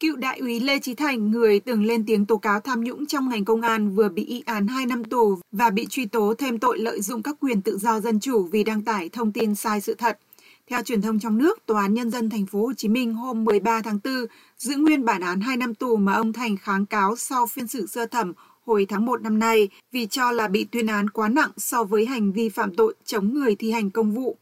Cựu đại úy Lê Trí Thành, người từng lên tiếng tố cáo tham nhũng trong ngành công an vừa bị y án 2 năm tù và bị truy tố thêm tội lợi dụng các quyền tự do dân chủ vì đăng tải thông tin sai sự thật. Theo truyền thông trong nước, Tòa án Nhân dân thành phố Hồ Chí Minh hôm 13 tháng 4 giữ nguyên bản án 2 năm tù mà ông Thành kháng cáo sau phiên xử sơ thẩm hồi tháng 1 năm nay vì cho là bị tuyên án quá nặng so với hành vi phạm tội chống người thi hành công vụ.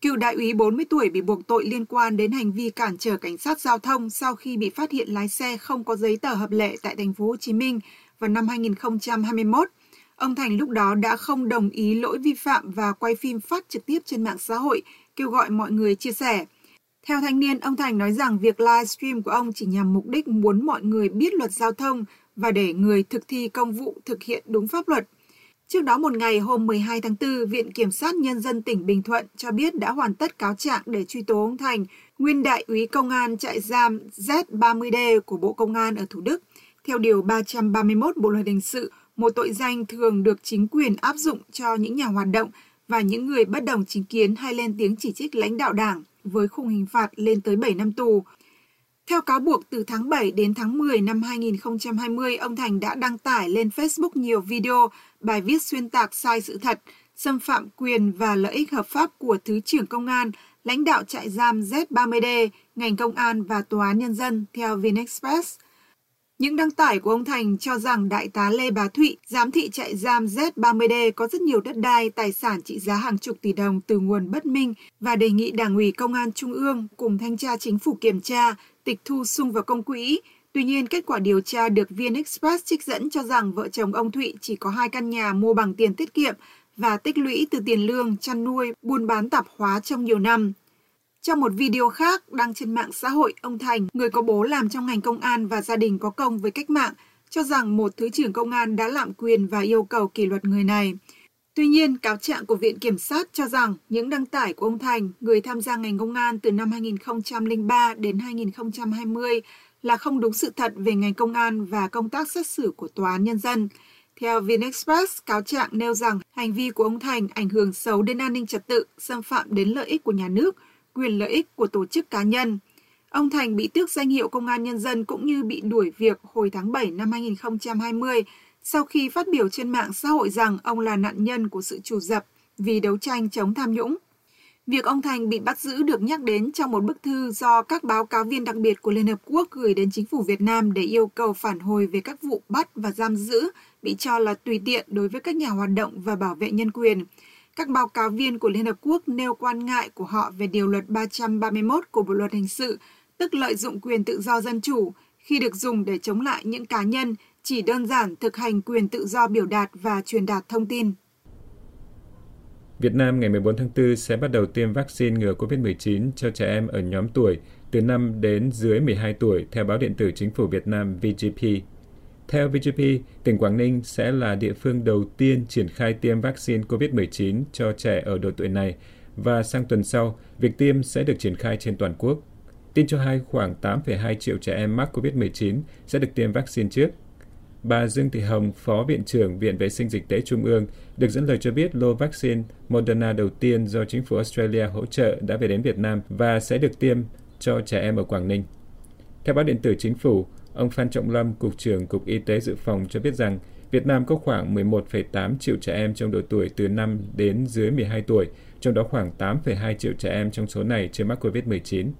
Cựu đại úy 40 tuổi bị buộc tội liên quan đến hành vi cản trở cảnh sát giao thông sau khi bị phát hiện lái xe không có giấy tờ hợp lệ tại thành phố Hồ Chí Minh vào năm 2021. Ông Thành lúc đó đã không đồng ý lỗi vi phạm và quay phim phát trực tiếp trên mạng xã hội, kêu gọi mọi người chia sẻ. Theo thanh niên, ông Thành nói rằng việc livestream của ông chỉ nhằm mục đích muốn mọi người biết luật giao thông và để người thực thi công vụ thực hiện đúng pháp luật. Trước đó một ngày hôm 12 tháng 4, Viện Kiểm sát Nhân dân tỉnh Bình Thuận cho biết đã hoàn tất cáo trạng để truy tố ông Thành, nguyên đại úy công an trại giam Z30D của Bộ Công an ở Thủ Đức. Theo Điều 331 Bộ Luật Hình sự, một tội danh thường được chính quyền áp dụng cho những nhà hoạt động và những người bất đồng chính kiến hay lên tiếng chỉ trích lãnh đạo đảng với khung hình phạt lên tới 7 năm tù. Theo cáo buộc, từ tháng 7 đến tháng 10 năm 2020, ông Thành đã đăng tải lên Facebook nhiều video, bài viết xuyên tạc sai sự thật, xâm phạm quyền và lợi ích hợp pháp của Thứ trưởng Công an, lãnh đạo trại giam Z30D, ngành công an và tòa án nhân dân, theo VinExpress. Những đăng tải của ông Thành cho rằng Đại tá Lê Bá Thụy, giám thị trại giam Z30D có rất nhiều đất đai, tài sản trị giá hàng chục tỷ đồng từ nguồn bất minh và đề nghị Đảng ủy Công an Trung ương cùng thanh tra chính phủ kiểm tra, tịch thu sung vào công quỹ. Tuy nhiên, kết quả điều tra được VN Express trích dẫn cho rằng vợ chồng ông Thụy chỉ có hai căn nhà mua bằng tiền tiết kiệm và tích lũy từ tiền lương, chăn nuôi, buôn bán tạp hóa trong nhiều năm. Trong một video khác đăng trên mạng xã hội, ông Thành, người có bố làm trong ngành công an và gia đình có công với cách mạng, cho rằng một thứ trưởng công an đã lạm quyền và yêu cầu kỷ luật người này. Tuy nhiên, cáo trạng của Viện Kiểm sát cho rằng những đăng tải của ông Thành, người tham gia ngành công an từ năm 2003 đến 2020, là không đúng sự thật về ngành công an và công tác xét xử của Tòa án Nhân dân. Theo VnExpress, cáo trạng nêu rằng hành vi của ông Thành ảnh hưởng xấu đến an ninh trật tự, xâm phạm đến lợi ích của nhà nước, quyền lợi ích của tổ chức cá nhân. Ông Thành bị tước danh hiệu công an nhân dân cũng như bị đuổi việc hồi tháng 7 năm 2020 sau khi phát biểu trên mạng xã hội rằng ông là nạn nhân của sự trù dập vì đấu tranh chống tham nhũng. Việc ông Thành bị bắt giữ được nhắc đến trong một bức thư do các báo cáo viên đặc biệt của Liên Hợp Quốc gửi đến chính phủ Việt Nam để yêu cầu phản hồi về các vụ bắt và giam giữ bị cho là tùy tiện đối với các nhà hoạt động và bảo vệ nhân quyền. Các báo cáo viên của Liên Hợp Quốc nêu quan ngại của họ về điều luật 331 của Bộ Luật Hình sự, tức lợi dụng quyền tự do dân chủ khi được dùng để chống lại những cá nhân chỉ đơn giản thực hành quyền tự do biểu đạt và truyền đạt thông tin. Việt Nam ngày 14 tháng 4 sẽ bắt đầu tiêm vaccine ngừa COVID-19 cho trẻ em ở nhóm tuổi từ 5 đến dưới 12 tuổi theo báo điện tử chính phủ Việt Nam VGP. Theo VGP, tỉnh Quảng Ninh sẽ là địa phương đầu tiên triển khai tiêm vaccine COVID-19 cho trẻ ở độ tuổi này và sang tuần sau, việc tiêm sẽ được triển khai trên toàn quốc. Tin cho hay khoảng 8,2 triệu trẻ em mắc COVID-19 sẽ được tiêm vaccine trước Bà Dương Thị Hồng, Phó Viện trưởng Viện Vệ sinh Dịch tễ Trung ương, được dẫn lời cho biết lô vaccine Moderna đầu tiên do chính phủ Australia hỗ trợ đã về đến Việt Nam và sẽ được tiêm cho trẻ em ở Quảng Ninh. Theo báo điện tử chính phủ, ông Phan Trọng Lâm, Cục trưởng Cục Y tế Dự phòng cho biết rằng Việt Nam có khoảng 11,8 triệu trẻ em trong độ tuổi từ 5 đến dưới 12 tuổi, trong đó khoảng 8,2 triệu trẻ em trong số này chưa mắc COVID-19.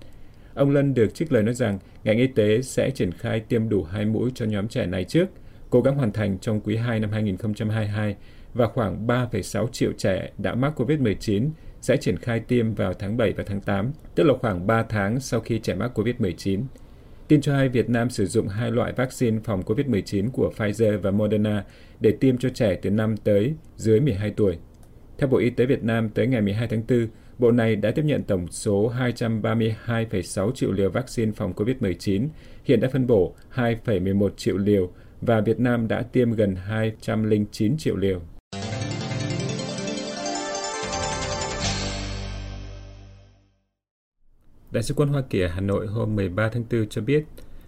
Ông Lân được trích lời nói rằng ngành y tế sẽ triển khai tiêm đủ hai mũi cho nhóm trẻ này trước – cố gắng hoàn thành trong quý 2 năm 2022 và khoảng 3,6 triệu trẻ đã mắc COVID-19 sẽ triển khai tiêm vào tháng 7 và tháng 8, tức là khoảng 3 tháng sau khi trẻ mắc COVID-19. Tin cho hay Việt Nam sử dụng hai loại vaccine phòng COVID-19 của Pfizer và Moderna để tiêm cho trẻ từ 5 tới dưới 12 tuổi. Theo Bộ Y tế Việt Nam, tới ngày 12 tháng 4, Bộ này đã tiếp nhận tổng số 232,6 triệu liều vaccine phòng COVID-19, hiện đã phân bổ 2,11 triệu liều và Việt Nam đã tiêm gần 209 triệu liều. Đại sứ quân Hoa Kỳ ở Hà Nội hôm 13 tháng 4 cho biết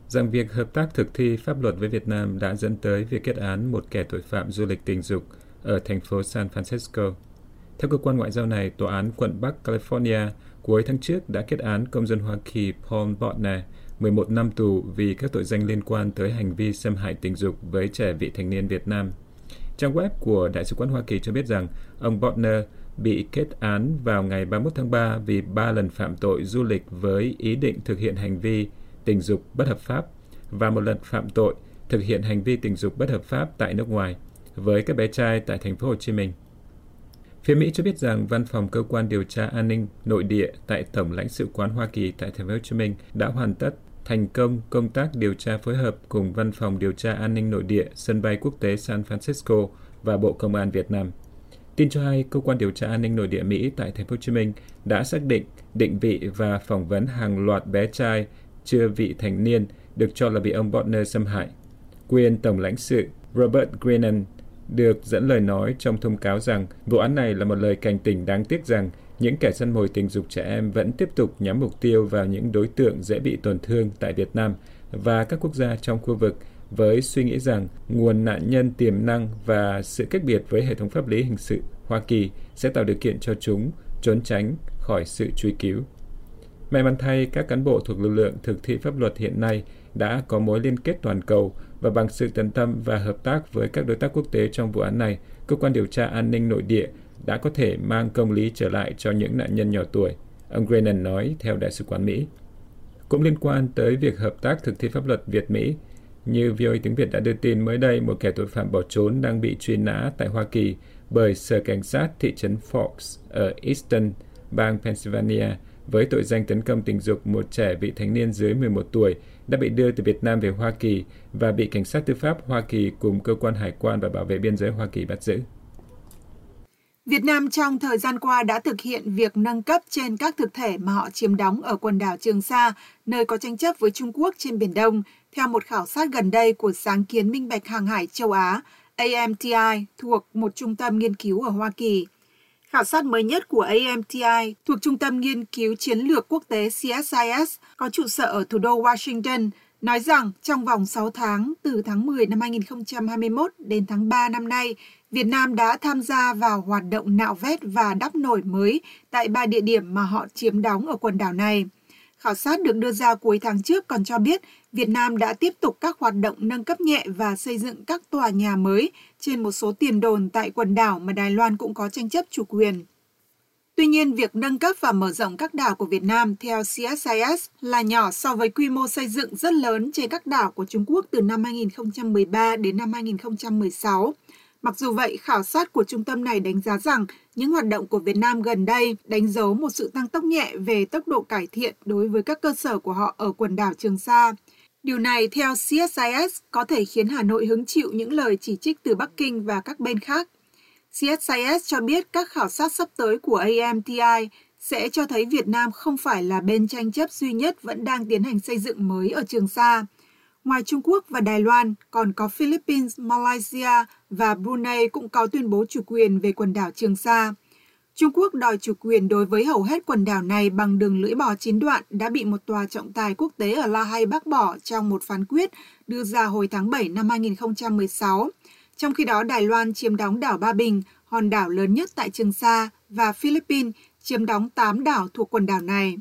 rằng việc hợp tác thực thi pháp luật với Việt Nam đã dẫn tới việc kết án một kẻ tội phạm du lịch tình dục ở thành phố San Francisco. Theo cơ quan ngoại giao này, Tòa án quận Bắc California cuối tháng trước đã kết án công dân Hoa Kỳ Paul Botner 11 năm tù vì các tội danh liên quan tới hành vi xâm hại tình dục với trẻ vị thành niên Việt Nam. Trang web của Đại sứ quán Hoa Kỳ cho biết rằng ông Botner bị kết án vào ngày 31 tháng 3 vì ba lần phạm tội du lịch với ý định thực hiện hành vi tình dục bất hợp pháp và một lần phạm tội thực hiện hành vi tình dục bất hợp pháp tại nước ngoài với các bé trai tại thành phố Hồ Chí Minh. Phía Mỹ cho biết rằng văn phòng cơ quan điều tra an ninh nội địa tại Tổng lãnh sự quán Hoa Kỳ tại thành phố Hồ Chí Minh đã hoàn tất thành công công tác điều tra phối hợp cùng văn phòng điều tra an ninh nội địa sân bay quốc tế San Francisco và Bộ Công an Việt Nam. Tin cho hay, cơ quan điều tra an ninh nội địa Mỹ tại thành phố Hồ Chí Minh đã xác định, định vị và phỏng vấn hàng loạt bé trai chưa vị thành niên được cho là bị ông Botner xâm hại. Quyền Tổng lãnh sự Robert Greenan được dẫn lời nói trong thông cáo rằng vụ án này là một lời cảnh tỉnh đáng tiếc rằng những kẻ săn mồi tình dục trẻ em vẫn tiếp tục nhắm mục tiêu vào những đối tượng dễ bị tổn thương tại Việt Nam và các quốc gia trong khu vực với suy nghĩ rằng nguồn nạn nhân tiềm năng và sự cách biệt với hệ thống pháp lý hình sự Hoa Kỳ sẽ tạo điều kiện cho chúng trốn tránh khỏi sự truy cứu. May mắn thay, các cán bộ thuộc lực lượng thực thi pháp luật hiện nay đã có mối liên kết toàn cầu và bằng sự tận tâm và hợp tác với các đối tác quốc tế trong vụ án này, cơ quan điều tra an ninh nội địa đã có thể mang công lý trở lại cho những nạn nhân nhỏ tuổi, ông Grennan nói theo Đại sứ quán Mỹ. Cũng liên quan tới việc hợp tác thực thi pháp luật Việt-Mỹ, như VOA tiếng Việt đã đưa tin mới đây, một kẻ tội phạm bỏ trốn đang bị truy nã tại Hoa Kỳ bởi Sở Cảnh sát thị trấn Fox ở Easton, bang Pennsylvania, với tội danh tấn công tình dục một trẻ vị thành niên dưới 11 tuổi đã bị đưa từ Việt Nam về Hoa Kỳ và bị cảnh sát tư pháp Hoa Kỳ cùng cơ quan hải quan và bảo vệ biên giới Hoa Kỳ bắt giữ. Việt Nam trong thời gian qua đã thực hiện việc nâng cấp trên các thực thể mà họ chiếm đóng ở quần đảo Trường Sa, nơi có tranh chấp với Trung Quốc trên Biển Đông, theo một khảo sát gần đây của sáng kiến minh bạch hàng hải châu Á, AMTI, thuộc một trung tâm nghiên cứu ở Hoa Kỳ. Khảo sát mới nhất của AMTI thuộc Trung tâm Nghiên cứu Chiến lược Quốc tế CSIS có trụ sở ở thủ đô Washington nói rằng trong vòng 6 tháng từ tháng 10 năm 2021 đến tháng 3 năm nay, Việt Nam đã tham gia vào hoạt động nạo vét và đắp nổi mới tại ba địa điểm mà họ chiếm đóng ở quần đảo này. Khảo sát được đưa ra cuối tháng trước còn cho biết Việt Nam đã tiếp tục các hoạt động nâng cấp nhẹ và xây dựng các tòa nhà mới trên một số tiền đồn tại quần đảo mà Đài Loan cũng có tranh chấp chủ quyền. Tuy nhiên, việc nâng cấp và mở rộng các đảo của Việt Nam theo CSIS là nhỏ so với quy mô xây dựng rất lớn trên các đảo của Trung Quốc từ năm 2013 đến năm 2016. Mặc dù vậy, khảo sát của trung tâm này đánh giá rằng những hoạt động của Việt Nam gần đây đánh dấu một sự tăng tốc nhẹ về tốc độ cải thiện đối với các cơ sở của họ ở quần đảo Trường Sa. Điều này theo CSIS có thể khiến Hà Nội hứng chịu những lời chỉ trích từ Bắc Kinh và các bên khác. CSIS cho biết các khảo sát sắp tới của AMTI sẽ cho thấy Việt Nam không phải là bên tranh chấp duy nhất vẫn đang tiến hành xây dựng mới ở Trường Sa. Ngoài Trung Quốc và Đài Loan, còn có Philippines, Malaysia và Brunei cũng có tuyên bố chủ quyền về quần đảo Trường Sa. Trung Quốc đòi chủ quyền đối với hầu hết quần đảo này bằng đường lưỡi bò chín đoạn đã bị một tòa trọng tài quốc tế ở La Hay bác bỏ trong một phán quyết đưa ra hồi tháng 7 năm 2016. Trong khi đó, Đài Loan chiếm đóng đảo Ba Bình, hòn đảo lớn nhất tại Trường Sa, và Philippines chiếm đóng 8 đảo thuộc quần đảo này.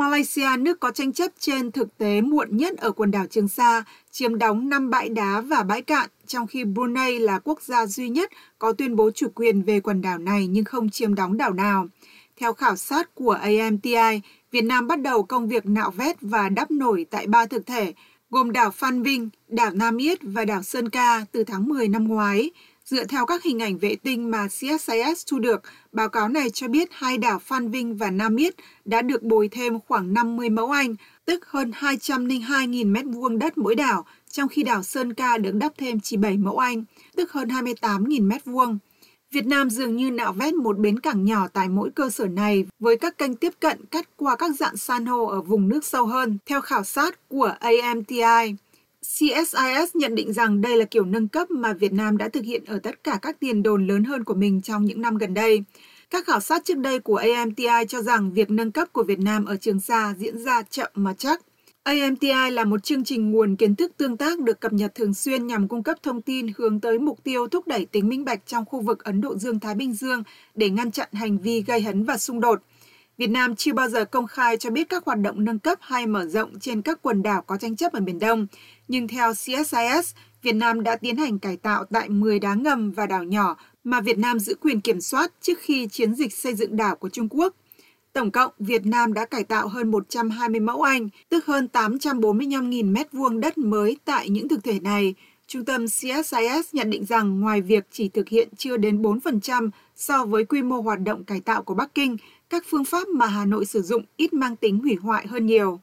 Malaysia, nước có tranh chấp trên thực tế muộn nhất ở quần đảo Trường Sa, chiếm đóng 5 bãi đá và bãi cạn, trong khi Brunei là quốc gia duy nhất có tuyên bố chủ quyền về quần đảo này nhưng không chiếm đóng đảo nào. Theo khảo sát của AMTI, Việt Nam bắt đầu công việc nạo vét và đắp nổi tại ba thực thể, gồm đảo Phan Vinh, đảo Nam Yết và đảo Sơn Ca từ tháng 10 năm ngoái. Dựa theo các hình ảnh vệ tinh mà CSIS thu được, báo cáo này cho biết hai đảo Phan Vinh và Nam Yết đã được bồi thêm khoảng 50 mẫu Anh, tức hơn 202.000 mét vuông đất mỗi đảo, trong khi đảo Sơn Ca được đắp thêm chỉ 7 mẫu Anh, tức hơn 28.000 mét vuông. Việt Nam dường như nạo vét một bến cảng nhỏ tại mỗi cơ sở này với các kênh tiếp cận cắt qua các dạng san hô ở vùng nước sâu hơn, theo khảo sát của AMTI. CSIS nhận định rằng đây là kiểu nâng cấp mà Việt Nam đã thực hiện ở tất cả các tiền đồn lớn hơn của mình trong những năm gần đây. Các khảo sát trước đây của AMTI cho rằng việc nâng cấp của Việt Nam ở Trường Sa diễn ra chậm mà chắc. AMTI là một chương trình nguồn kiến thức tương tác được cập nhật thường xuyên nhằm cung cấp thông tin hướng tới mục tiêu thúc đẩy tính minh bạch trong khu vực Ấn Độ Dương-Thái Bình Dương để ngăn chặn hành vi gây hấn và xung đột. Việt Nam chưa bao giờ công khai cho biết các hoạt động nâng cấp hay mở rộng trên các quần đảo có tranh chấp ở Biển Đông, nhưng theo CSIS, Việt Nam đã tiến hành cải tạo tại 10 đá ngầm và đảo nhỏ mà Việt Nam giữ quyền kiểm soát trước khi chiến dịch xây dựng đảo của Trung Quốc. Tổng cộng, Việt Nam đã cải tạo hơn 120 mẫu Anh, tức hơn 845.000 mét vuông đất mới tại những thực thể này. Trung tâm CSIS nhận định rằng ngoài việc chỉ thực hiện chưa đến 4% so với quy mô hoạt động cải tạo của Bắc Kinh, các phương pháp mà Hà Nội sử dụng ít mang tính hủy hoại hơn nhiều.